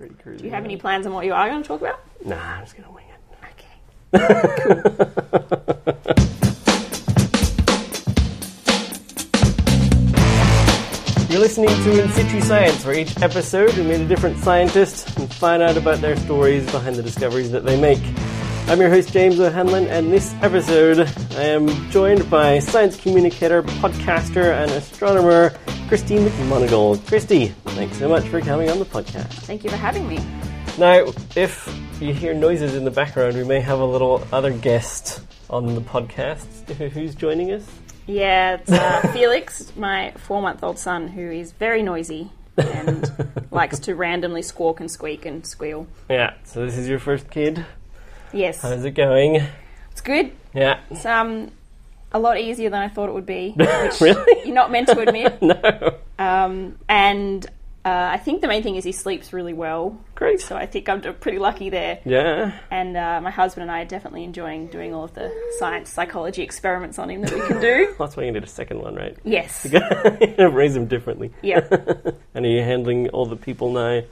pretty crazy. Do you have any plans on what you are going to talk about? Nah, I'm just gonna wing it. Okay. You're listening to In Situ Science, where each episode we meet a different scientist and find out about their stories behind the discoveries that they make. I'm your host, James O'Hanlon, and this episode I am joined by science communicator, podcaster, and astronomer Christy McMonigal. Christy, thanks so much for coming on the podcast. Thank you for having me. Now, if you hear noises in the background, we may have a little other guest on the podcast. Who's joining us? Yeah, it's uh, Felix, my four month old son, who is very noisy and likes to randomly squawk and squeak and squeal. Yeah, so this is your first kid. Yes, How's it going? it's good. Yeah. It's um, a lot easier than I thought it would be, which Really? you're not meant to admit. No. Um, and uh, I think the main thing is he sleeps really well, Great. so I think I'm pretty lucky there. Yeah. And uh, my husband and I are definitely enjoying doing all of the science psychology experiments on him that we can do. That's why you need a second one, right? Yes. Raise him differently. Yeah. And are you handling all the people now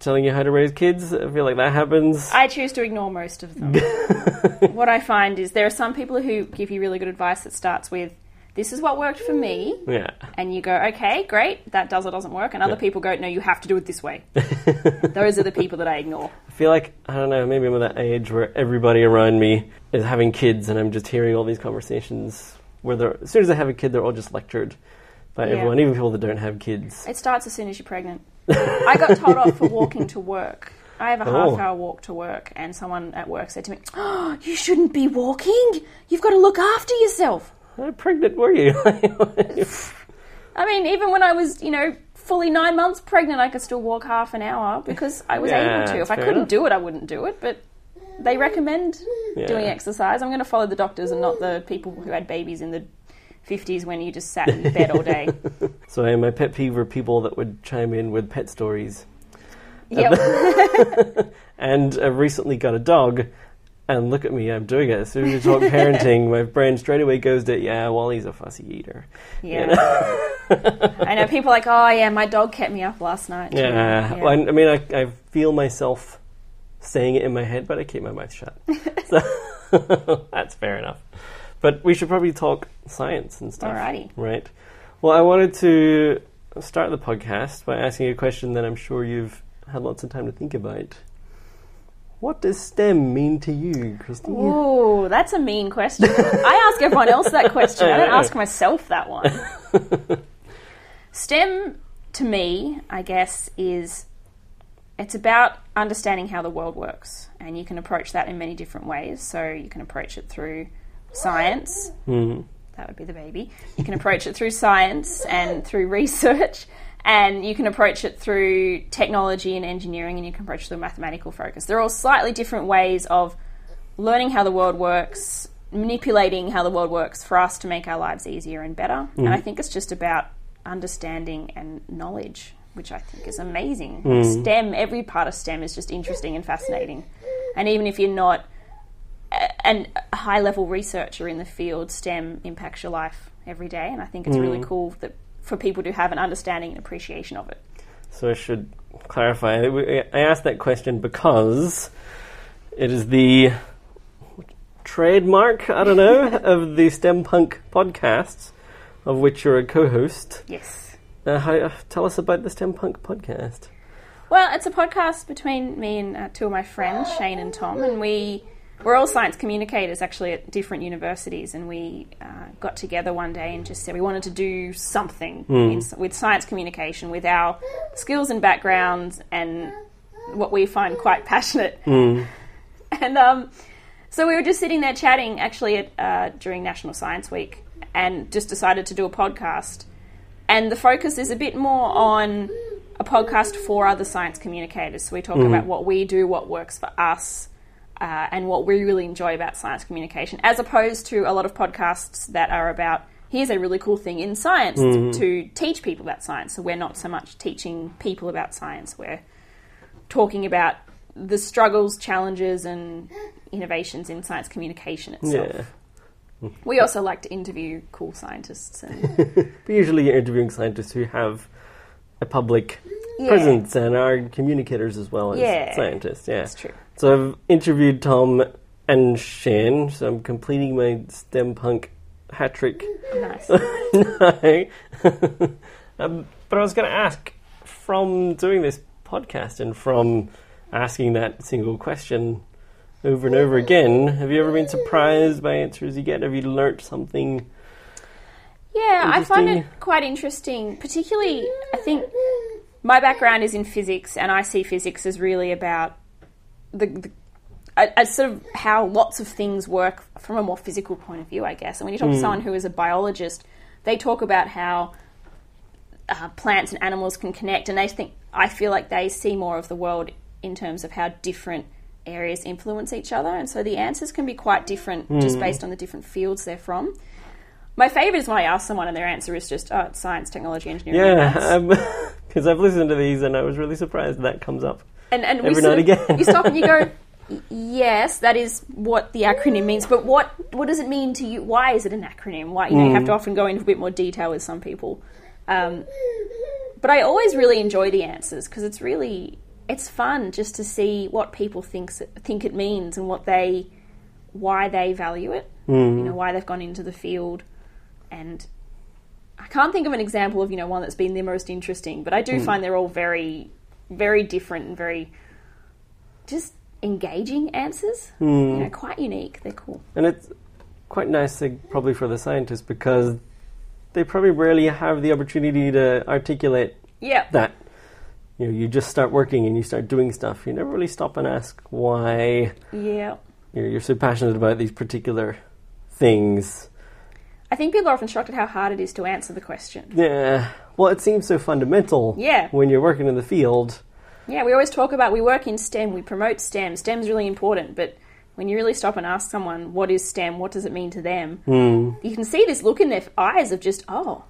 telling you how to raise kids? I feel like that happens. I choose to ignore most of them. what I find is there are some people who give you really good advice that starts with, this is what worked for me. Yeah. And you go, okay, great, that does or doesn't work. And other Yeah. people go, no, you have to do it this way. Those are the people that I ignore. I feel like, I don't know, maybe I'm at that age where everybody around me is having kids and I'm just hearing all these conversations where they're, as soon as they have a kid, they're all just lectured by Yeah. everyone, even people that don't have kids. It starts as soon as you're pregnant. I got told off for walking to work. I have a Oh. half hour walk to work, and someone at work said to me, oh, You shouldn't be walking. You've got to look after yourself. How pregnant were you? I mean, even when I was, you know, fully nine months pregnant, I could still walk half an hour because I was Yeah, able to. If I couldn't enough. do it, I wouldn't do it. But they recommend Yeah. doing exercise. I'm going to follow the doctors and not the people who had babies in the 50s when you just sat in bed all day. so my pet peeve were people that would chime in with pet stories. yep. And I've recently got a dog, and look at me, I'm doing it. As soon as you talk parenting, my brain straight away goes to, yeah, Wally's a fussy eater. Yeah. I know people are like, oh, yeah, my dog kept me up last night. too." Yeah. Well, I, I mean, I, I feel myself saying it in my head, but I keep my mouth shut. so that's fair enough. But we should probably talk science and stuff. Alrighty. Right. Well, I wanted to start the podcast by asking a question that I'm sure you've had lots of time to think about. What does STEM mean to you, Christine? Ooh, that's a mean question. I ask everyone else that question. I don't ask myself that one. STEM, to me, I guess, is it's about understanding how the world works, and you can approach that in many different ways. So you can approach it through science. Mhm. That would be the baby. You can approach it through science and through research, and you can approach it through technology and engineering, and you can approach it through a mathematical focus. They're all slightly different ways of learning how the world works, manipulating how the world works for us to make our lives easier and better. And I think it's just about understanding and knowledge, which I think is amazing. STEM, every part of STEM is just interesting and fascinating. And even if you're not a- an, a high level researcher in the field, STEM impacts your life every day. And I think it's really cool that for people to have an understanding and appreciation of it. So I should clarify. I asked that question because it is the trademark, I don't know, of the STEM Punk podcasts, of which you're a co-host. Yes. Uh, how, uh, tell us about the STEM Punk podcast. Well, it's a podcast between me and uh, two of my friends, Shane and Tom, and we we're all science communicators actually at different universities, and we uh, got together one day and just said we wanted to do something in, with science communication with our skills and backgrounds and what we find quite passionate. And um, so we were just sitting there chatting actually at, uh, during National Science Week, and just decided to do a podcast and the focus is a bit more on a podcast for other science communicators. So we talk about what we do, what works for us, uh, and what we really enjoy about science communication, as opposed to a lot of podcasts that are about here's a really cool thing in science to teach people about science. So we're not so much teaching people about science, we're talking about the struggles, challenges, and innovations in science communication itself. Yeah. We also like to interview cool scientists and But usually you're interviewing scientists who have a public Yeah. presence and are communicators as well as Yeah. scientists. Yeah, That's true. So I've interviewed Tom and Shane, so I'm completing my STEM punk hat trick. Nice. no. um, but I was going to ask from doing this podcast and from asking that single question over and over again, have you ever been surprised by answers you get? Have you learnt something? Yeah, I find it quite interesting. Particularly, I think my background is in physics, and I see physics as really about the, the sort of how lots of things work from a more physical point of view, I guess. And when you talk to someone who is a biologist, they talk about how uh, plants and animals can connect, and they think I feel like they see more of the world in terms of how different areas influence each other, and so the answers can be quite different just based on the different fields they're from. My favourite is when I ask someone and their answer is just, oh, it's science, technology, engineering. Yeah, because um, I've listened to these and I was really surprised that comes up. and, and every now of- again. you stop and you go, yes, that is what the acronym means, but what what does it mean to you? Why is it an acronym? Why you know you have to mm. often go into a bit more detail with some people. Um, but I always really enjoy the answers because it's really it's fun just to see what people thinks think it means and what they why they value it. You mm. know why they've gone into the field, and I can't think of an example of you know one that's been the most interesting, but I do hmm. find they're all very very different and very just engaging answers. You hmm. know, quite unique. They're cool. And it's quite nice, probably for the scientists, because they probably rarely have the opportunity to articulate Yeah. that. You know, you just start working and you start doing stuff. You never really stop and ask why Yeah. you know, you're so passionate about these particular things. I think people are often shocked at how hard it is to answer the question. Yeah. Well, it seems so fundamental. Yeah. When you're working in the field. Yeah, we always talk about we work in STEM, we promote STEM. STEM's really important, but when you really stop and ask someone what is STEM, what does it mean to them, hmm. you can see this look in their eyes of just, oh,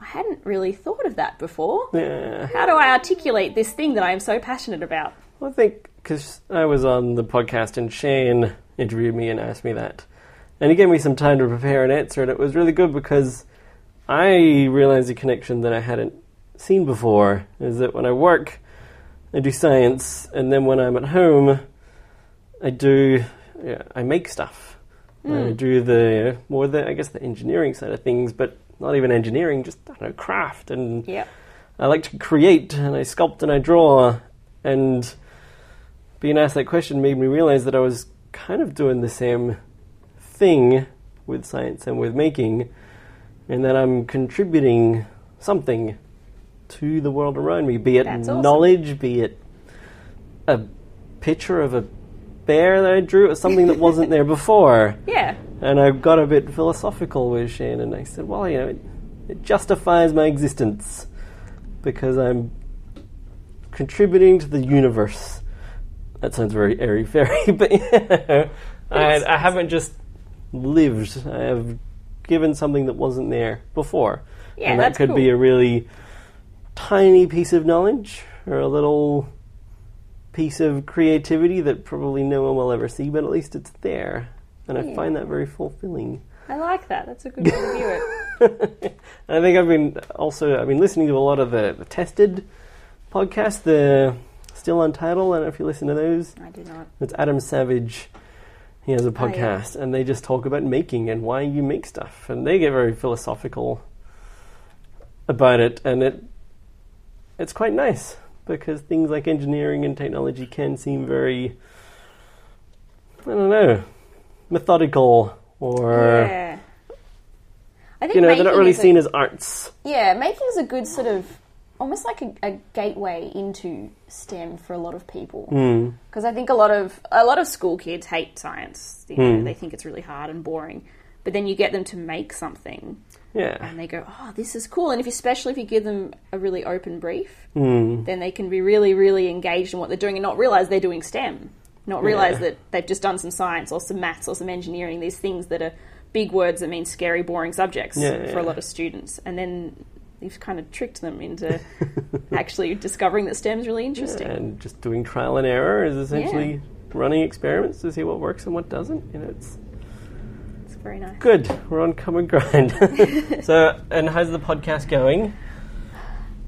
I hadn't really thought of that before. Yeah. How do I articulate this thing that I am so passionate about? Well, I think because I was on the podcast and Shane interviewed me and asked me that. And he gave me some time to prepare an answer, and it was really good because I realized a connection that I hadn't seen before is that when I work, I do science, and then when I'm at home, I do, yeah, I make stuff. I hmm. do the more the I guess the engineering side of things, but not even engineering, just I don't know, craft and Yeah. I like to create and I sculpt and I draw. And being asked that question made me realize that I was kind of doing the same thing with science and with making, and that I'm contributing something to the world around me, be it awesome. knowledge, be it a picture of a bear that I drew, or something that wasn't there before. Yeah. And I got a bit philosophical with Shane, and I said, "Well, you know, it, it justifies my existence because I'm contributing to the universe." That sounds very airy fairy, but yeah, I, I haven't just lived. I have given something that wasn't there before, Yeah, and that could be a really tiny piece of knowledge or a little piece of creativity that probably no one will ever see, but at least it's there. And I find that very fulfilling. I like that. That's a good way to view it. I think I've been also I've been listening to a lot of the, the tested podcasts, the Still Untitled. I don't know if you listen to those. I do not. It's Adam Savage. He has a Oh, yeah. podcast, and they just talk about making and why you make stuff, and they get very philosophical about it, and it it's quite nice because things like engineering and technology can seem very I don't know methodical or yeah. I think you know they're not really is a- seen as arts. Yeah, making is a good sort of almost like a, a gateway into STEM for a lot of people. Mm. Because I think a lot of a lot of school kids hate science. You know, Hmm. They think it's really hard and boring. But then you get them to make something, Yeah. and they go, "Oh, this is cool." And if especially if you give them a really open brief, Mm. then they can be really, really engaged in what they're doing and not realize they're doing STEM. Not realize Yeah. that they've just done some science or some maths or some engineering. These things that are big words that mean scary, boring subjects Yeah, for a lot of students. And then you've kind of tricked them into actually discovering that STEM is really interesting. And just doing trial and error is essentially running experiments to see what works and what doesn't. You know, it's It's very nice. good. We're on common ground. so, and how's the podcast going?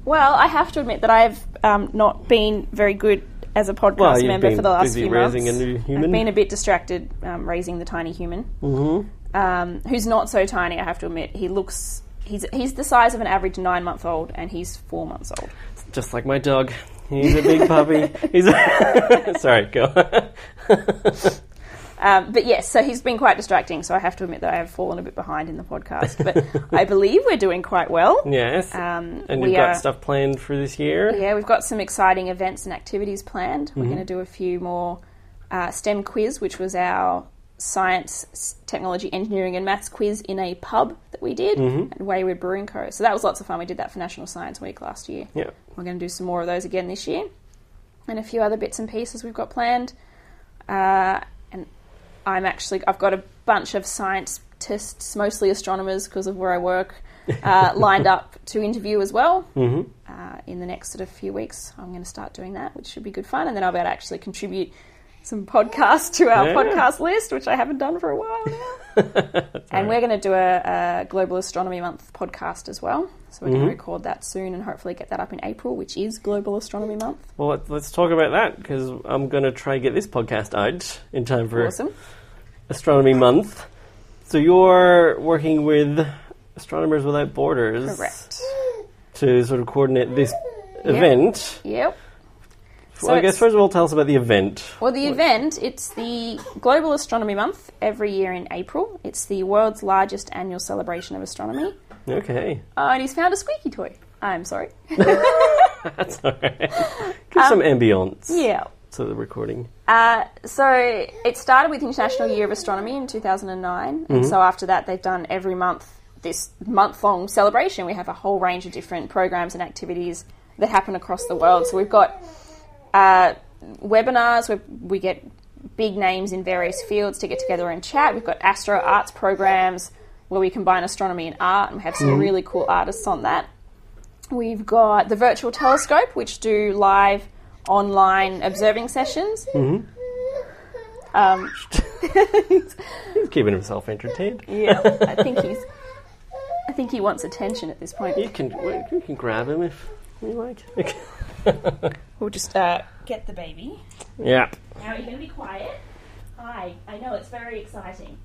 Well, I have to admit that I've um, not been very good as a podcast Well, member for the last few raising months. a new human. I've been a bit distracted um, raising the tiny human, mm-hmm. um, who's not so tiny. I have to admit, he looks. He's, he's the size of an average nine month old, and he's four months old. Just like my dog. He's a big puppy. He's a Sorry, go. Um, but yes, so he's been quite distracting. So I have to admit that I have fallen a bit behind in the podcast. But I believe we're doing quite well. yes. Um, and we you've got stuff planned for this year? Yeah, we've got some exciting events and activities planned. Mm-hmm. We're going to do a few more uh, STEM quiz, which was our science, technology, engineering, and maths quiz in a pub that we did Mm-hmm. at Wayward Brewing Co. So that was lots of fun. We did that for National Science Week last year. Yeah. We're going to do some more of those again this year, and a few other bits and pieces we've got planned. Uh, and I'm actually I've got a bunch of scientists, mostly astronomers, because of where I work, uh, lined up to interview as well. Mm-hmm. Uh, in the next sort of few weeks, I'm going to start doing that, which should be good fun, and then I'll be able to actually contribute some podcasts to our Yeah. podcast list, which I haven't done for a while now. and we're going to do a, a Global Astronomy Month podcast as well. So we're going to record that soon and hopefully get that up in April, which is Global Astronomy Month. Well, let- let's talk about that because I'm going to try and get this podcast out in time for Awesome. Astronomy Month. So you're working with Astronomers Without Borders Correct. to sort of coordinate this event. Yep. So well, I guess first of all, tell us about the event. Well, the event, it's the Global Astronomy Month every year in April. It's the world's largest annual celebration of astronomy. Okay, Oh, and he's found a squeaky toy. I'm sorry. that's all right. Give some um, ambience yeah. to the recording. Uh, so it started with International Year of Astronomy in 2009, and mm-hmm. so after that they've done every month this month-long celebration. We have a whole range of different programs and activities that happen across the world. So we've got uh, webinars where we get big names in various fields to get together and chat. We've got astro arts programs where we combine astronomy and art, and we have some really cool artists on that. We've got the virtual telescope, which do live online observing sessions. Um, He's keeping himself entertained. yeah, I think he's. I think he wants attention at this point. You can you can grab him if you like. We'll just uh, get the baby. yeah. Now you're going to be quiet. Hi, I know it's very exciting.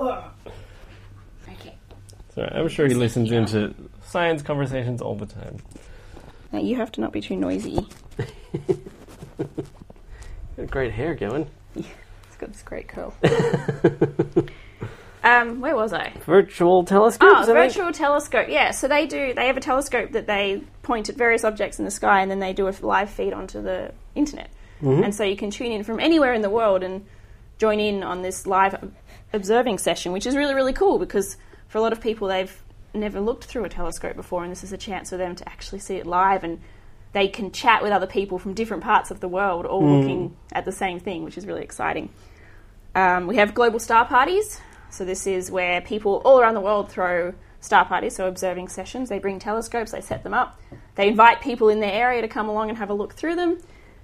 Okay. So I'm sure he listens into science conversations all the time. Now you have to not be too noisy. Got great hair going. It's got this great curl. Um, where was I? Virtual telescope. Oh, I think? virtual telescope. Yeah, so they do. They have a telescope that they point at various objects in the sky, and then they do a live feed onto the internet. And so you can tune in from anywhere in the world and join in on this live observing session, which is really really cool because for a lot of people they've never looked through a telescope before, and this is a chance for them to actually see it live and. They can chat with other people from different parts of the world, all looking at the same thing, which is really exciting. Um, we have global star parties. So this is where people all around the world throw star parties, so observing sessions. They bring telescopes, they set them up. They invite people in their area to come along and have a look through them.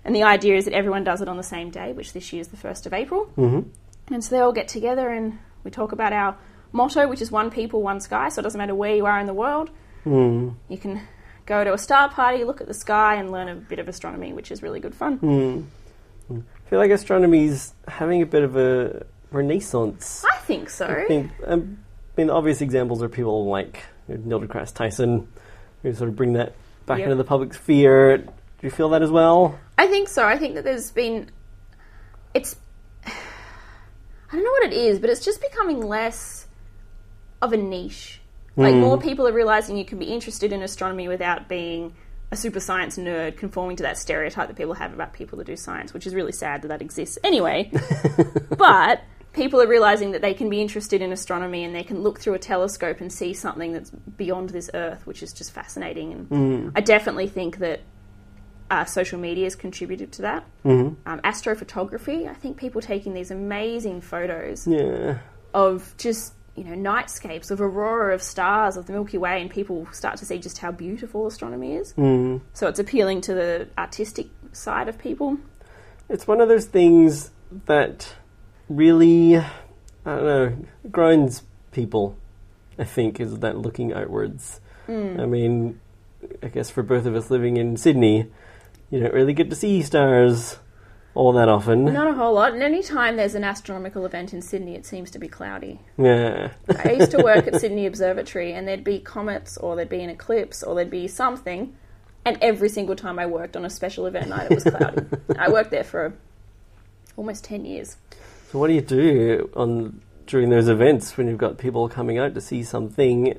And the idea is that everyone does it on the same day, which this year is the 1st of April. Mm-hmm. And so they all get together and we talk about our motto, which is one people, one sky. So it doesn't matter where you are in the world. Mm. You can go to a star party, look at the sky, and learn a bit of astronomy, which is really good fun. Mm. I feel like astronomy is having a bit of a renaissance. I think so. I think, um, I mean, the obvious examples are people like Neil deGrasse Tyson, who sort of bring that back Yep. into the public sphere. Do you feel that as well? I think so. I think that there's been. It's. I don't know what it is, but it's just becoming less of a niche. Like, more people are realizing you can be interested in astronomy without being a super science nerd, conforming to that stereotype that people have about people that do science, which is really sad that that exists anyway. but people are realizing that they can be interested in astronomy and they can look through a telescope and see something that's beyond this earth, which is just fascinating. And I definitely think that uh, social media has contributed to that. Um, astrophotography, I think people taking these amazing photos Yeah. of just you know nightscapes of aurora of stars of the Milky Way, and people start to see just how beautiful astronomy is. Mm. So it's appealing to the artistic side of people. It's one of those things that really, I don't know, grounds people, I think, is that looking outwards. Hmm. I mean, I guess for both of us living in Sydney, you don't really get to see stars all that often. Not a whole lot. And any time there's an astronomical event in Sydney, it seems to be cloudy. Yeah. I used to work at Sydney Observatory, and there'd be comets, or there'd be an eclipse, or there'd be something. And every single time I worked on a special event night, it was cloudy. I worked there for almost 10 years. So what do you do on during those events when you've got people coming out to see something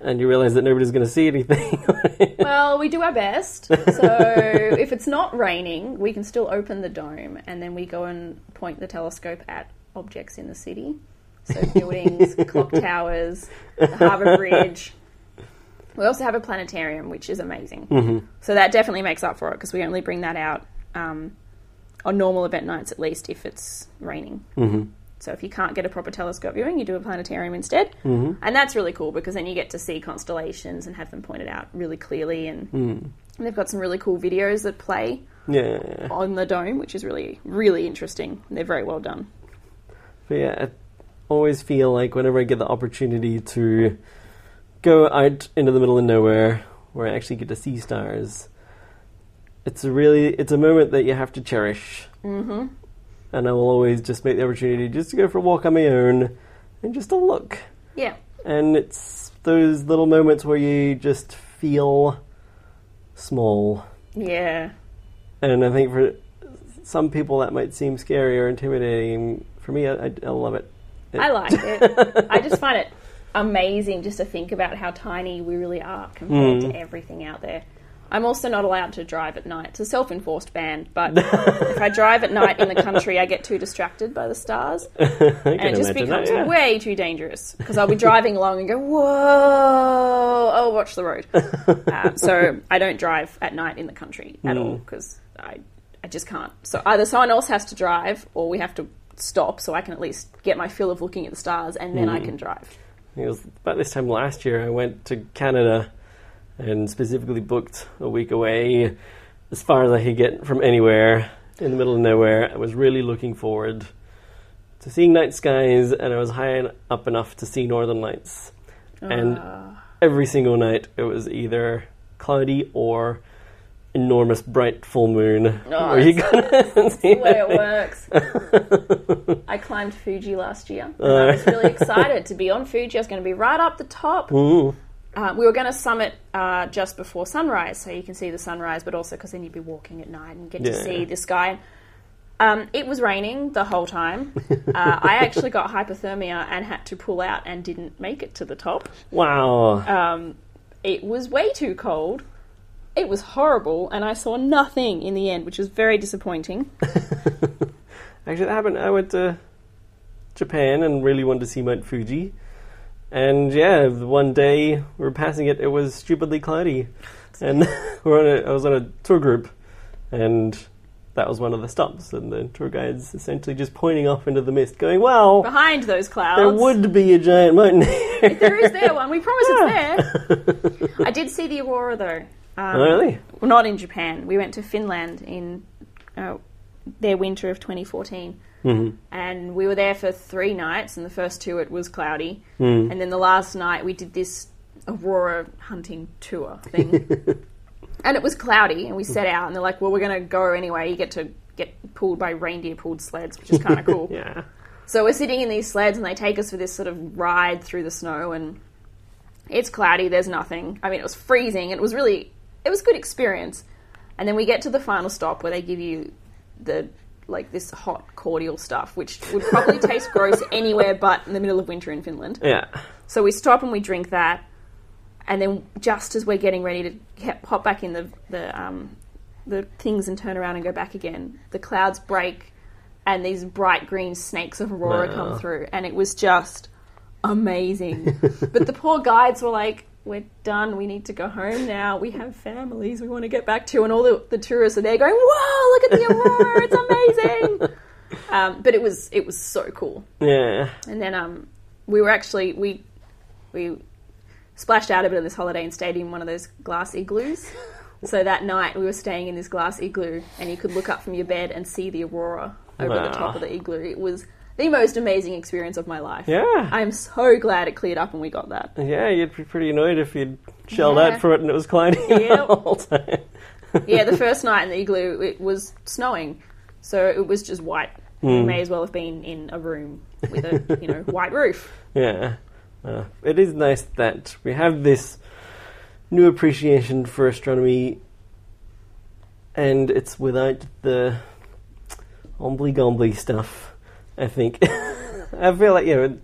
and you realize that nobody's going to see anything? Well, we do our best. So if it's not raining, we can still open the dome, and then we go and point the telescope at objects in the city. So buildings, clock towers, the Harbour Bridge. We also have a planetarium, which is amazing. So that definitely makes up for it because we only bring that out um, on normal event nights, at least if it's raining. hmm So if you can't get a proper telescope viewing, you do a planetarium instead, hmm and that's really cool because then you get to see constellations and have them pointed out really clearly. And, Mm. and they've got some really cool videos that play Yeah. on the dome, which is really really interesting. They're very well done. But yeah, I always feel like whenever I get the opportunity to go out into the middle of nowhere where I actually get to see stars, it's a really it's a moment that you have to cherish. hmm And I will always just make the opportunity just to go for a walk on my own and just to look. Yeah, And it's those little moments where you just feel small. yeah, And I think for some people that might seem scary or intimidating. For me, I, I, I love it. I like it. I just find it amazing just to think about how tiny we really are compared Mm. to everything out there. I'm also not allowed to drive at night. It's a self-enforced ban, but if I drive at night in the country, I get too distracted by the stars. And it just becomes that, yeah. way too dangerous because I'll be driving along and go, whoa, oh, watch the road. uh, so I don't drive at night in the country at all because I, I just can't. So either someone else has to drive or we have to stop so I can at least get my fill of looking at the stars and then I can drive. It was about this time last year I went to Canada and specifically booked a week away as far as I could get from anywhere in the middle of nowhere. I was really looking forward to seeing night skies and I was high up enough to see northern lights. And Uh, every single night it was either cloudy or enormous bright full moon. Oh, where you gonna see the way it works. I climbed Fuji last year. And I was really excited to be on Fuji. I was going to be right up the top. Ooh. Uh, we were going to summit uh, just before sunrise, so you can see the sunrise, but also because then you'd be walking at night and get to see the sky. Um, it was raining the whole time. Uh, I actually got hypothermia and had to pull out and didn't make it to the top. Wow. Um, it was way too cold. It was horrible, and I saw nothing in the end, which was very disappointing. Actually, that happened. I went to Japan and really wanted to see Mount Fuji. And yeah, one day we were passing it, it was stupidly cloudy. And we're on a, I was on a tour group, and that was one of the stops. And the tour guide's essentially just pointing off into the mist, going, Well, Behind those clouds, there would be a giant mountain here. there is there one. We promise it's there. I did see the aurora though. Um, Oh, really? Well, not in Japan. We went to Finland in uh, their winter of 2014. Mhm. And we were there for three nights, and the first two it was cloudy. Mm. And then the last night we did this aurora hunting tour thing. and it was cloudy, and we set out, and they're like, well, we're going to go anyway. You get to get pulled by reindeer pulled sleds, which is kind of cool. Yeah. So we're sitting in these sleds, and they take us for this sort of ride through the snow, and it's cloudy. There's nothing. I mean, it was freezing. It was really, it was good experience. And then we get to the final stop where they give you the like this hot cordial stuff, which would probably taste gross anywhere but in the middle of winter in Finland. Yeah. So we stop and we drink that, and then just as we're getting ready to get, hop back in the the um, the things and turn around and go back again, the clouds break, and these bright green snakes of aurora Wow. come through, and it was just amazing. but the poor guides were like. We're done. We need to go home now. We have families we want to get back to, and all the, the tourists are there going, "Whoa! Look at the aurora! It's amazing!" Um, but it was it was so cool. Yeah. And then um, we were actually we we splashed out a bit on this holiday and stayed in one of those glass igloos. so that night we were staying in this glass igloo, and you could look up from your bed and see the aurora over the top of the igloo. It was the most amazing experience of my life. Yeah. I'm so glad it cleared up and we got that. Yeah, you'd be pretty annoyed if you'd shelled Yeah. out for it and it was colliding Yep. the whole time. yeah, the first night in the igloo, it was snowing, so it was just white. We may as well have been in a room with a you know white roof. Yeah. Uh, it is nice that we have this new appreciation for astronomy and it's without the ombly gombly stuff, I think. I feel like, you know,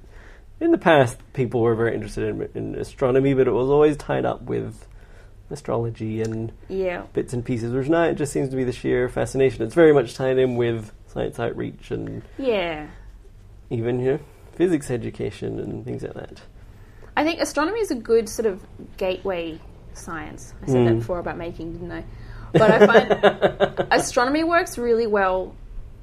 in the past people were very interested in, in astronomy, but it was always tied up with astrology and Yeah, bits and pieces, whereas now it just seems to be the sheer fascination. It's very much tied in with science outreach and yeah. even, you know, physics education and things like that. I think astronomy is a good sort of gateway science. I said that mm. before about making, didn't I? But I find astronomy works really well,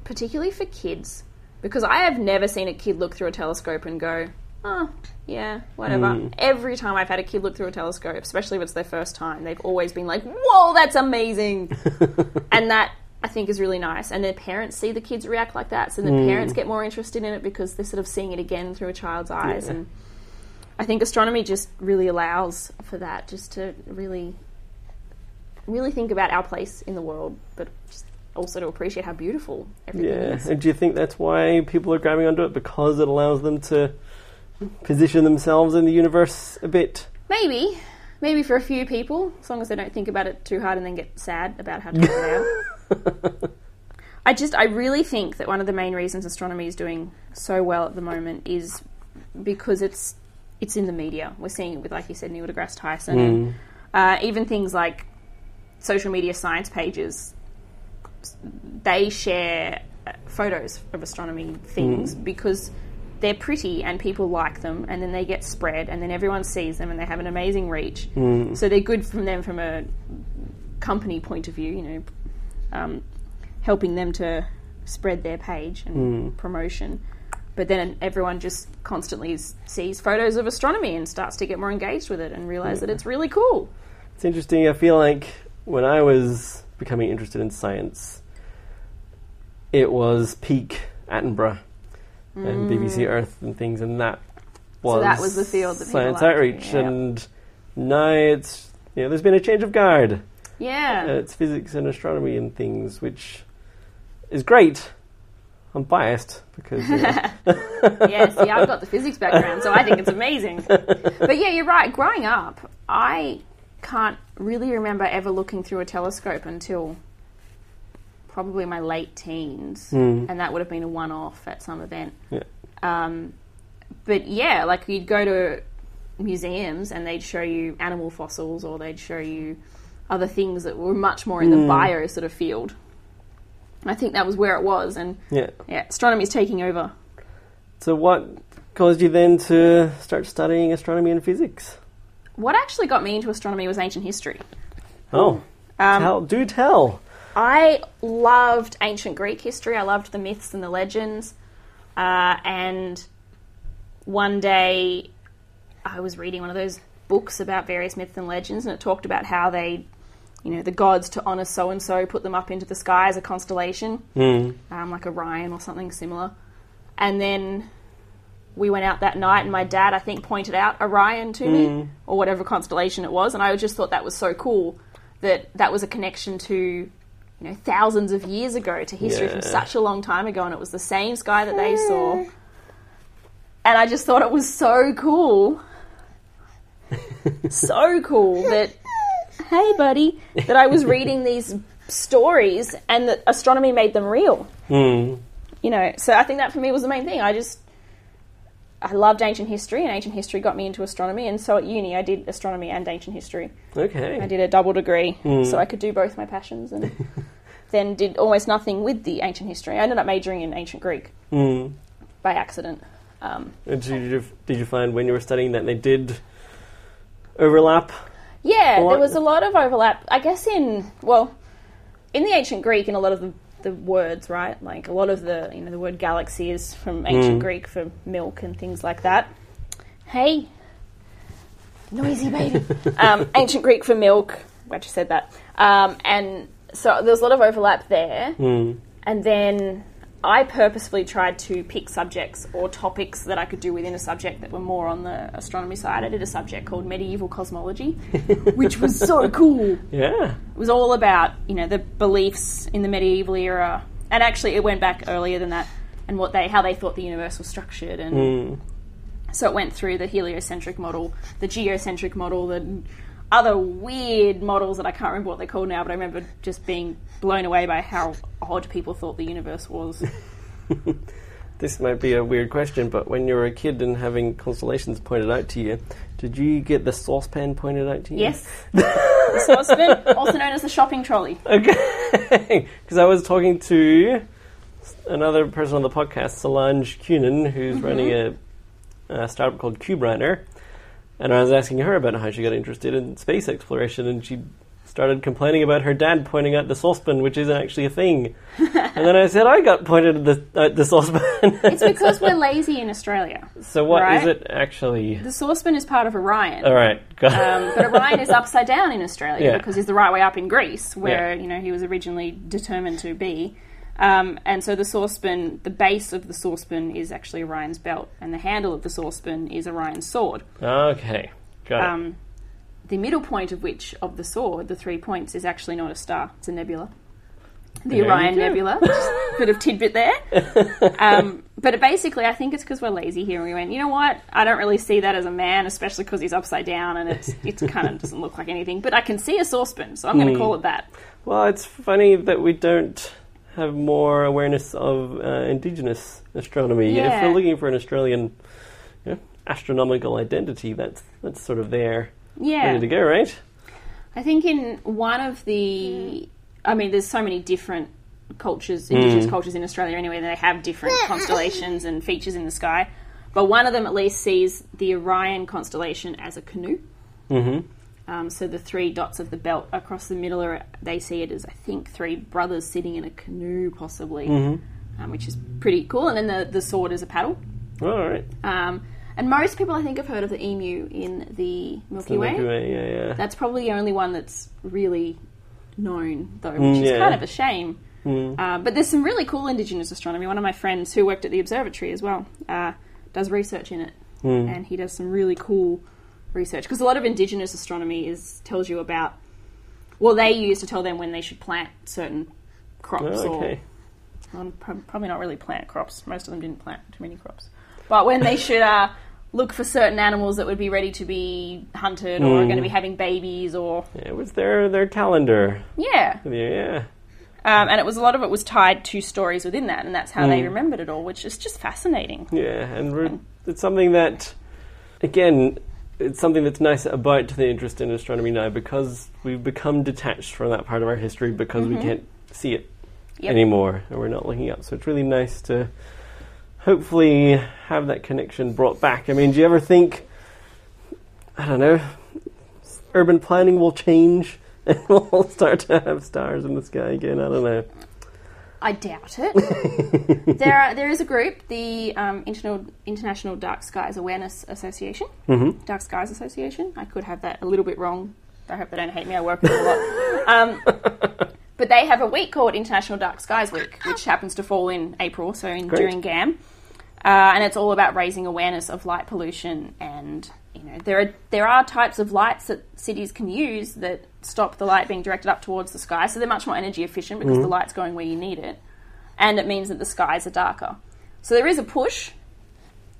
particularly for kids, because I have never seen a kid look through a telescope and go, oh, yeah, whatever. Hmm. Every time I've had a kid look through a telescope, especially if it's their first time, they've always been like, whoa, that's amazing. and that I think is really nice. And their parents see the kids react like that, so the hmm. parents get more interested in it because they're sort of seeing it again through a child's eyes. Yeah. And I think astronomy just really allows for that, just to really, really think about our place in the world, but just also to appreciate how beautiful everything Yeah, is. and do you think that's why people are grabbing onto it because it allows them to position themselves in the universe a bit? Maybe, maybe for a few people, as long as they don't think about it too hard and then get sad about how to figure it. I just, I really think that one of the main reasons astronomy is doing so well at the moment is because it's it's in the media. We're seeing it with, like you said, Neil deGrasse Tyson, and uh, even things like social media science pages. They share uh, photos of astronomy things because they're pretty and people like them, and then they get spread, and then everyone sees them, and they have an amazing reach. So they're good from them from a company point of view, you know, um, helping them to spread their page and promotion. But then everyone just constantly sees photos of astronomy and starts to get more engaged with it and realize that it's really cool. It's interesting. I feel like when I was becoming interested in science, it was peak Attenborough and BBC Earth and things, and that was Mm. that was the field that science outreach. yeah. And now it's you know there's been a change of guard. Yeah. Uh, it's physics and astronomy and things, which is great. I'm biased because you know, yeah, see, I've got the physics background, so I think it's amazing. But yeah, you're right. Growing up, I can't really remember ever looking through a telescope until probably my late teens, and that would have been a one off at some event. Yeah. Um, but yeah, like you'd go to museums and they'd show you animal fossils or they'd show you other things that were much more in the bio sort of field. I think that was where it was, and yeah. yeah, astronomy is taking over. So what caused you then to start studying astronomy and physics? What actually got me into astronomy was ancient history. Oh, Um, tell, do tell. I loved ancient Greek history. I loved the myths and the legends. Uh, and one day I was reading one of those books about various myths and legends, and it talked about how they, you know, the gods to honour so and so put them up into the sky as a constellation, um, like Orion or something similar. And then we went out that night, and my dad, I think, pointed out Orion to me, or whatever constellation it was, and I just thought that was so cool that that was a connection to, you know, thousands of years ago to history from such a long time ago, and it was the same sky that they saw. And I just thought it was so cool, so cool that, hey, buddy, that I was reading these stories and that astronomy made them real Hmm. you know, so I think that for me was the main thing. I just I loved ancient history, and ancient history got me into astronomy. And so at uni, I did astronomy and ancient history. Okay. I did a double degree, so I could do both my passions, and then did almost nothing with the ancient history. I ended up majoring in ancient Greek Hmm. by accident. Um, And did you, did you find when you were studying that they did overlap? yeah, there was a lot of overlap. I guess in well, in the ancient Greek, in a lot of the, the words, right? Like a lot of the you know the word galaxy is from ancient Greek for milk and things like that. Hey, noisy baby. um, ancient Greek for milk. I you said that. Um, and so there's a lot of overlap there. Hmm. And then I purposefully tried to pick subjects or topics that I could do within a subject that were more on the astronomy side. I did a subject called medieval cosmology, which was so cool. Yeah. It was all about you know the beliefs in the medieval era, and actually it went back earlier than that, and what they how they thought the universe was structured, and hmm. so it went through the heliocentric model, the geocentric model, the other weird models that I can't remember what they're called now, but I remember just being blown away by how odd people thought the universe was. This might be a weird question, but when you were a kid and having constellations pointed out to you, did you get the saucepan pointed out to you? Yes, the saucepan, also known as the shopping trolley. Okay. Because I was talking to another person on the podcast, Solange Cunin, who's mm-hmm. running a, a startup called Cuberider, and I was asking her about how she got interested in space exploration, and she started complaining about her dad pointing out the saucepan, which isn't actually a thing. and then I said I got pointed at the, at the saucepan. It's because we're lazy in Australia. so what is Right. it actually? The saucepan is part of Orion. All right. Got Um, but Orion is upside down in Australia Yeah. because he's the right way up in Greece, where Yeah. you know he was originally determined to be. Um, and so the saucepan, the base of the saucepan is actually Orion's belt, and the handle of the saucepan is Orion's sword. okay. Got it. Um, the middle point of which of the sword, the three points, is actually not a star; it's a nebula. The There Orion. Nebula. Just a bit of tidbit there. Um, but basically, I think it's because we're lazy here. And we went, you know what? I don't really see that as a man, especially because he's upside down and it's it kind of doesn't look like anything. But I can see a saucepan, so I'm going to call it that. Well, it's funny that we don't have more awareness of uh, indigenous astronomy. If Yeah. we're looking for an Australian you know, astronomical identity, that's that's sort of there, Yeah. ready to go, right? I think in one of the, I mean, there's so many different cultures, indigenous cultures in Australia anyway, they have different constellations and features in the sky. But one of them at least sees the Orion constellation as a canoe. Mm-hmm. Um, so the three dots of the belt across the middle are, they see it as, I think, three brothers sitting in a canoe, possibly, um, which is pretty cool. And then the, the sword is a paddle. All right. Um, and most people, I think, have heard of the emu in the Milky The Way. Milky Way, yeah, yeah. That's probably the only one that's really known, though, which Mm, is yeah. kind of a shame. Mm. Uh, but there's some really cool Indigenous astronomy. One of my friends who worked at the observatory as well uh, does research in it, Mm. and he does some really cool research because a lot of Indigenous astronomy is tells you about. Well, they use to tell them when they should plant certain crops Oh, or well, probably not really plant crops. Most of them didn't plant too many crops. But when they should uh, look for certain animals that would be ready to be hunted or are Mm. going to be having babies or Yeah, It was their their calendar. yeah. Yeah, yeah. Um, and it was a lot of it was tied to stories within that, and that's how they Mm. remembered it all, which is just fascinating. Yeah, and we're, it's something that, again, it's something that's nice about the interest in astronomy now because we've become detached from that part of our history because we can't see it Mm-hmm. Yep. anymore and we're not looking up. So it's really nice to hopefully have that connection brought back. I mean, do you ever think, I don't know, urban planning will change and we'll start to have stars in the sky again? I don't know. I doubt it. there, are, there is a group, the um, International, International Dark Skies Awareness Association. Mm-hmm. Dark Skies Association. I could have that a little bit wrong. I hope they don't hate me. I work with them a lot. Um, but they have a week called International Dark Skies Week, which happens to fall in April, so in, Great. during GAM. Uh, and it's all about raising awareness of light pollution and you know there are there are types of lights that cities can use that stop the light being directed up towards the sky so they're much more energy efficient because the light's going where you need it and it means that the skies are darker so there is a push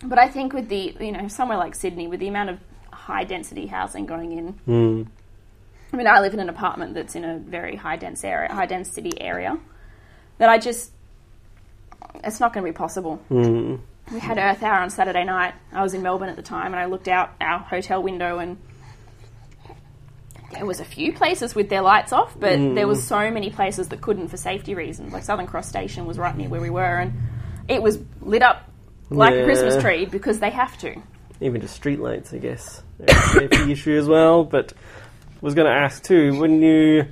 but I think with the you know somewhere like Sydney with the amount of high density housing going in Mm. I mean, I live in an apartment that's in a very high dense area, high density area. That I just, it's not going to be possible. Mm. We had Earth Hour on Saturday night. I was in Melbourne at the time, and I looked out our hotel window, and there was a few places with their lights off, but there was mm. so many places that couldn't for safety reasons. Like Southern Cross Station was right near where we were, and it was lit up like a Christmas tree because they have to. even just streetlights, I guess. Safety issue as well. But was going to ask too when you.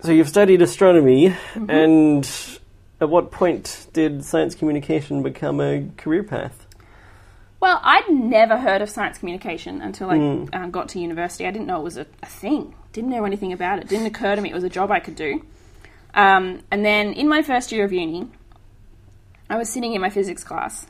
So you've studied astronomy, mm-hmm. and at what point did science communication become a career path? Well, I'd never heard of science communication until I Mm. uh, got to university. I didn't know it was a, a thing. Didn't know anything about it. Didn't occur to me it was a job I could do. Um, and then in my first year of uni, I was sitting in my physics class,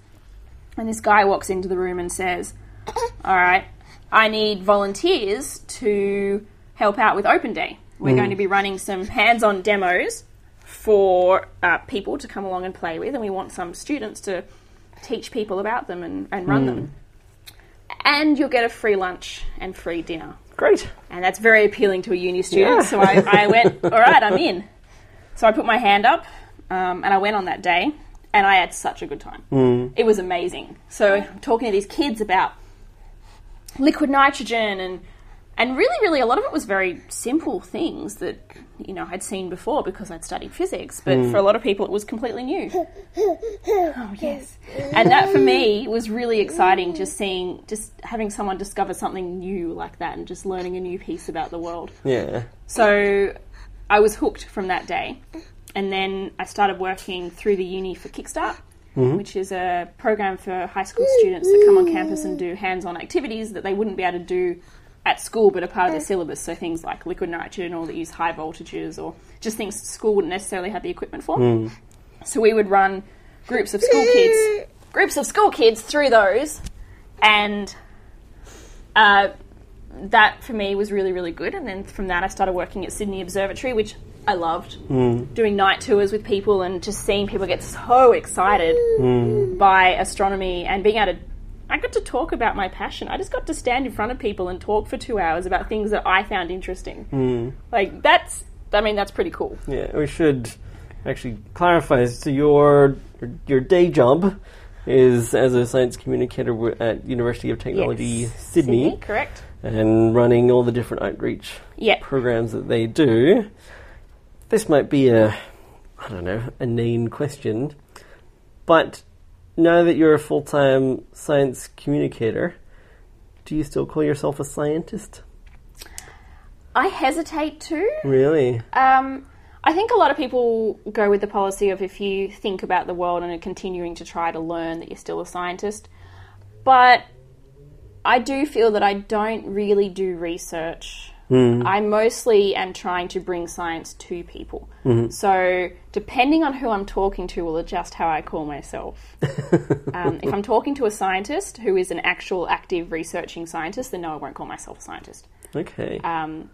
and this guy walks into the room and says, All right, I need volunteers to help out with Open Day. We're going to be running some hands on demos for uh, people to come along and play with, and we want some students to teach people about them and, and run them. And you'll get a free lunch and free dinner. Great. And that's very appealing to a uni student. Yeah. So I, I went, all right, I'm in. So I put my hand up um, and I went on that day and I had such a good time. It was amazing. So I'm talking to these kids about liquid nitrogen and and really, really, a lot of it was very simple things that you know I'd seen before because I'd studied physics. But hmm. for a lot of people, it was completely new. Oh yes, and that for me was really exciting. Just seeing, just having someone discover something new like that, and just learning a new piece about the world. Yeah. So I was hooked from that day. And then I started working through the uni for Kickstart, mm-hmm. which is a program for high school students that come on campus and do hands on activities that they wouldn't be able to do at school but are part of the syllabus. So things like liquid nitrogen or that use high voltages or just things school wouldn't necessarily have the equipment for. Mm. So we would run groups of school kids, groups of school kids through those, and uh, that for me was really really good. And then from that, I started working at Sydney Observatory, which I loved. Mm. Doing night tours with people and just seeing people get so excited mm. by astronomy and being able to. I got to talk about my passion. I just got to stand in front of people and talk for two hours about things that I found interesting. Hmm. Like that's, I mean, that's pretty cool. Yeah, we should actually clarify. So your your day job is as a science communicator at University of Technology Yes. Sydney, correct? and running all the different outreach Yeah. programs that they do. This might be a I don't know a inane question, but now that you're a full time science communicator, do you still call yourself a scientist? I hesitate to. Really? Um, I think a lot of people go with the policy of if you think about the world and are continuing to try to learn that you're still a scientist. But I do feel that I don't really do research. I mostly am trying to bring science to people. So, depending on who I'm talking to, will adjust how I call myself. um, if I'm talking to a scientist who is an actual active researching scientist, then no, I won't call myself a scientist Okay. um,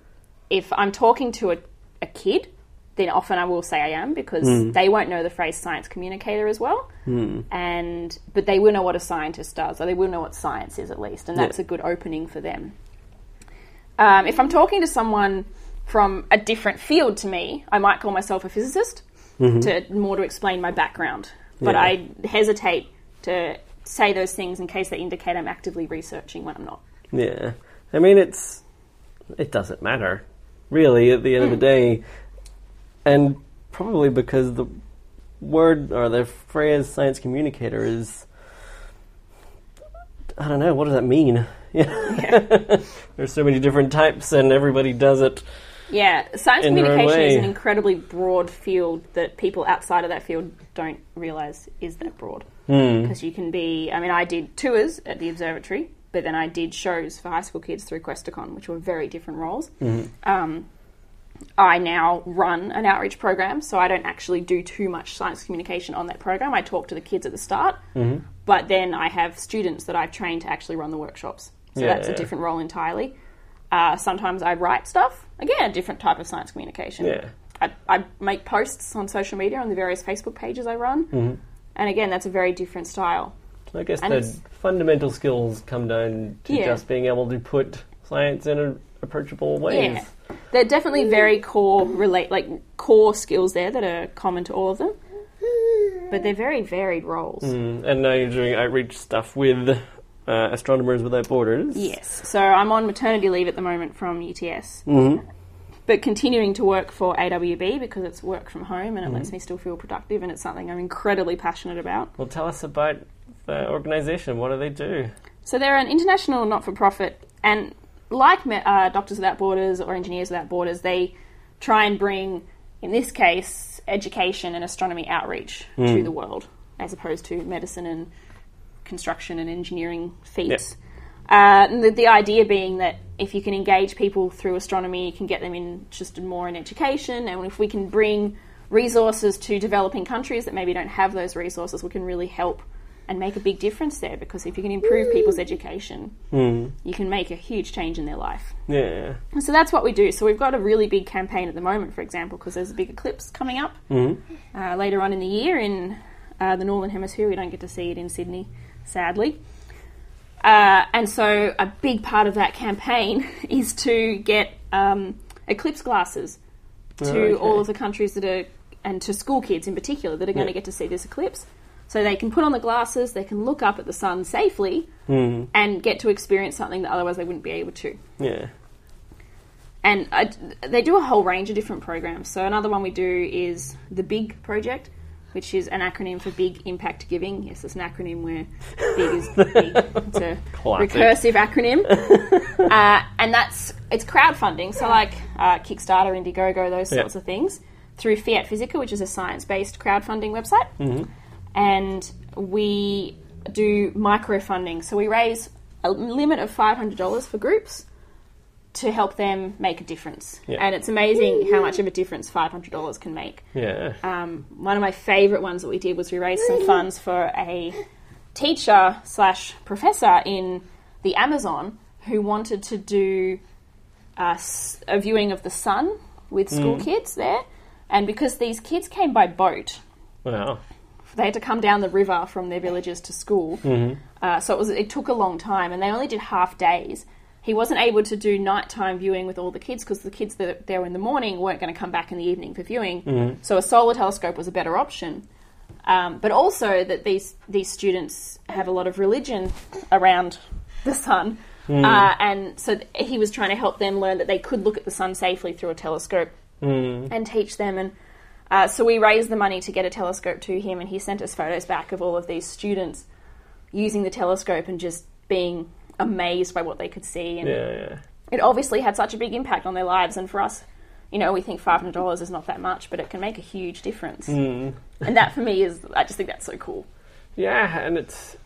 if I'm talking to a, a kid, then often I will say I am because they won't know the phrase science communicator as well, and but they will know what a scientist does, or they will know what science is at least, and that's Yeah. a good opening for them. Um, if I'm talking to someone from a different field to me, I might call myself a physicist to more to explain my background, but Yeah. I hesitate to say those things in case they indicate I'm actively researching when I'm not. Yeah, I mean it's it doesn't matter really at the end of the day, and probably because the word or the phrase "science communicator" is I don't know what does that mean. Yeah. There's so many different types, and everybody does it. Yeah, science in communication is an incredibly broad field that people outside of that field don't realize is that broad. Hmm. Because you can be, I mean, I did tours at the observatory, but then I did shows for high school kids through Questacon, which were very different roles. Mm-hmm. Um, I now run an outreach program, so I don't actually do too much science communication on that program. I talk to the kids at the start, Mm-hmm. but then I have students that I've trained to actually run the workshops. So Yeah, that's a different role entirely. Uh, sometimes I write stuff. Again, a different type of science communication. Yeah. I, I make posts on social media on the various Facebook pages I run. Mm-hmm. And again, that's a very different style. I guess And the fundamental skills come down to Yeah. just being able to put science in a approachable ways. Yeah. There are definitely very core relate like core skills there that are common to all of them. But they're very varied roles. Mm, and now you're doing outreach stuff with uh, Astronomers Without Borders. Yes. So I'm on maternity leave at the moment from UTS. Mhm. But continuing to work for AWB because it's work from home and it lets me still feel productive and it's something I'm incredibly passionate about. Well, tell us about the organisation. What do they do? So they're an international not-for-profit, and like uh, Doctors Without Borders or Engineers Without Borders, they try and bring, in this case, education and astronomy outreach to the world, as opposed to medicine and construction and engineering feats. Uh, the, the idea being that if you can engage people through astronomy, you can get them interested more in education, and if we can bring resources to developing countries that maybe don't have those resources, we can really help and make a big difference there. Because if you can improve people's education, you can make a huge change in their life. Yeah. And So that's what we do. So we've got a really big campaign at the moment, for example, because there's a big eclipse coming up uh, later on in the year in uh, the Northern Hemisphere. We don't get to see it in Sydney, sadly. Uh, and so a big part of that campaign is to get um, eclipse glasses to okay. all of the countries that are, and to school kids in particular, that are going to Yeah. get to see this eclipse. So they can put on the glasses, they can look up at the sun safely, and get to experience something that otherwise they wouldn't be able to Yeah. and I, they do a whole range of different programs. So another one we do is the Big Project, which is an acronym for Big Impact Giving. Yes, it's an acronym where big is big. It's a Classic. recursive acronym, uh, and that's it's crowdfunding. So like uh, Kickstarter, Indiegogo, those Yeah. sorts of things through Fiat Physica, which is a science-based crowdfunding website, and we do microfunding. So we raise a limit of five hundred dollars for groups to help them make a difference. Yeah. And it's amazing how much of a difference $500 can make. Yeah. Um, one of my favourite ones that we did was we raised some funds for a teacher slash professor in the Amazon who wanted to do uh, a viewing of the sun with school kids there. And because these kids came by boat, Wow. they had to come down the river from their villages to school. Uh, so it was it took a long time, and they only did half days. He wasn't able to do nighttime viewing with all the kids because the kids that there in the morning weren't going to come back in the evening for viewing. So a solar telescope was a better option. Um, but also that these these students have a lot of religion around the sun, uh, and so he was trying to help them learn that they could look at the sun safely through a telescope and teach them. And uh, so we raised the money to get a telescope to him, and he sent us photos back of all of these students using the telescope and just being amazed by what they could see. And Yeah, yeah. it obviously had such a big impact on their lives. And for us, you know, we think five hundred dollars is not that much, but it can make a huge difference. and that for me is, I just think that's so cool. Yeah, and it's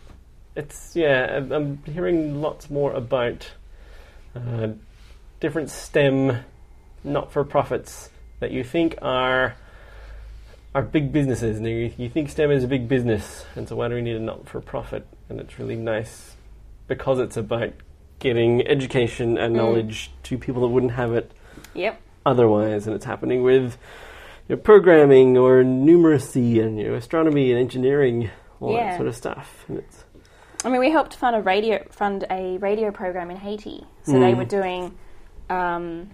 it's yeah. I'm- I'm hearing lots more about uh, different STEM not-for-profits that you think are are big businesses, and you, you think STEM is a big business, and so why do we need a not-for-profit? And it's really nice because it's about getting education and knowledge to people that wouldn't have it Yep. otherwise, and it's happening with you know, programming or numeracy and you know, astronomy and engineering, all Yeah. that sort of stuff. And it's I mean, we helped fund a radio fund a radio program in Haiti. So they were doing um,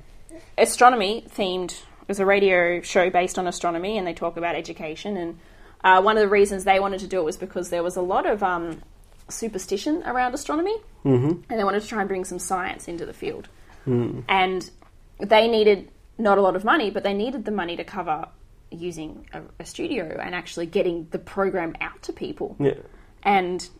astronomy themed. It was a radio show based on astronomy, and they talk about education. And uh, one of the reasons they wanted to do it was because there was a lot of um, superstition around astronomy, mm-hmm. and they wanted to try and bring some science into the field. And they needed not a lot of money, but they needed the money to cover using a, a studio and actually getting the program out to people yeah, and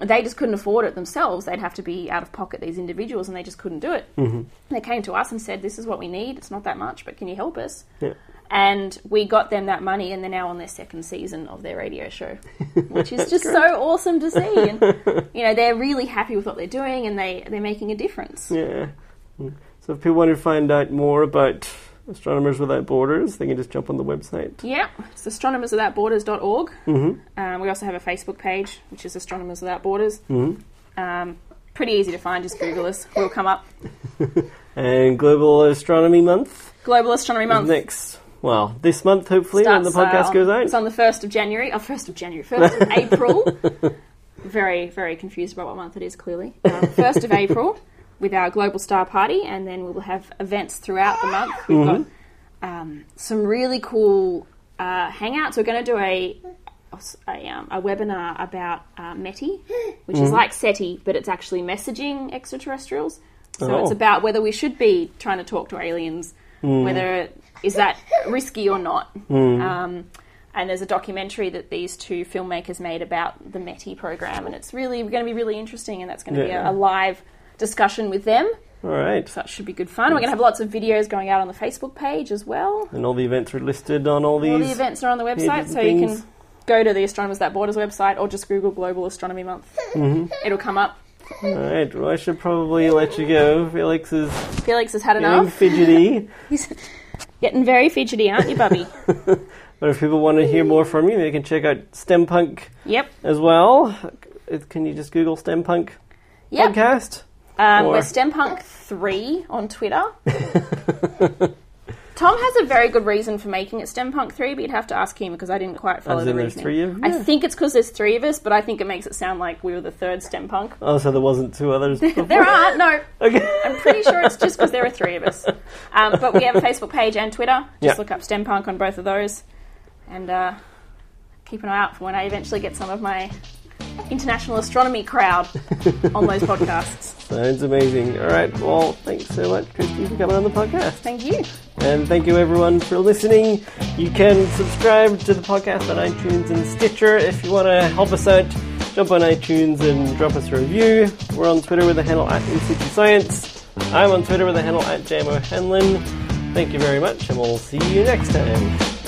they just couldn't afford it themselves. They'd have to be out of pocket these individuals, and they just couldn't do it. Mm-hmm. They came to us and said, "This is what we need. It's not that much, but can you help us?" yeah. And we got them that money, and they're now on their second season of their radio show, which is just so awesome to see. And you know, they're really happy with what they're doing, and they they're making a difference. yeah. So if people want to find out more about Astronomers Without Borders, they can just jump on the website. Yeah, it's astronomerswithoutborders.org. Mm-hmm. Um, we also have a Facebook page, which is Astronomers Without Borders. Mm-hmm. Um, pretty easy to find. Just Google us; we'll come up. And Global Astronomy Month Global Astronomy Month. next. Well, this month hopefully when the podcast uh, goes out. It's on the first of January. Oh, first of January, first of April. Very, very confused about what month it is. Clearly, Um, first of April with our global star party, and then we will have events throughout the month. We've Mm-hmm. got um, some really cool uh, hangouts. We're going to do a a, um, a webinar about uh, METI, which Mm-hmm. is like SETI, but it's actually messaging extraterrestrials. So it's Oh. about whether we should be trying to talk to aliens, Mm. whether is that risky or not. Um, and there's a documentary that these two filmmakers made about the METI program, and it's really going to be really interesting. And that's going to Yeah. be a, a live discussion with them. All right. So that should be good fun. We're going to have lots of videos going out on the Facebook page as well. And all the events are listed on all these. All the events are on the website, so and you can go to the Astronomers Without Borders website or just Google Global Astronomy Month. Mm-hmm. It'll come up. All right. Well, I should probably let you go. Felix is Felix has had getting enough. fidgety. He's getting very fidgety, aren't you, Bubby? But if people want to hear more from you, they can check out STEM Punk Yep. as well. Uh, Can you just Google STEM Punk Yep. podcast? Um, Or- we're STEMPunk3 on Twitter. Tom has a very good reason for making it STEMPunk3, but you'd have to ask him because I didn't quite follow As the in there's reasoning. three of you? I think it's because there's three of us, but I think it makes it sound like we were the third STEMPunk. Oh, so there wasn't two others before? There aren't, no. Okay. I'm pretty sure it's just because there are three of us. Um, but we have a Facebook page and Twitter. Just Yeah. look up STEMPunk on both of those. And uh, keep an eye out for when I eventually get some of my international astronomy crowd on those podcasts. Sounds amazing. All right. Well, thanks so much, Christy, for coming on the podcast. Thank you. And thank you everyone for listening. You can subscribe to the podcast on iTunes and Stitcher. If you want to help us out, jump on iTunes and drop us a review. We're on Twitter with the handle at InSitu Science. I'm on Twitter with the handle at JMO JamO'Hanlon. Thank you very much, and we'll see you next time.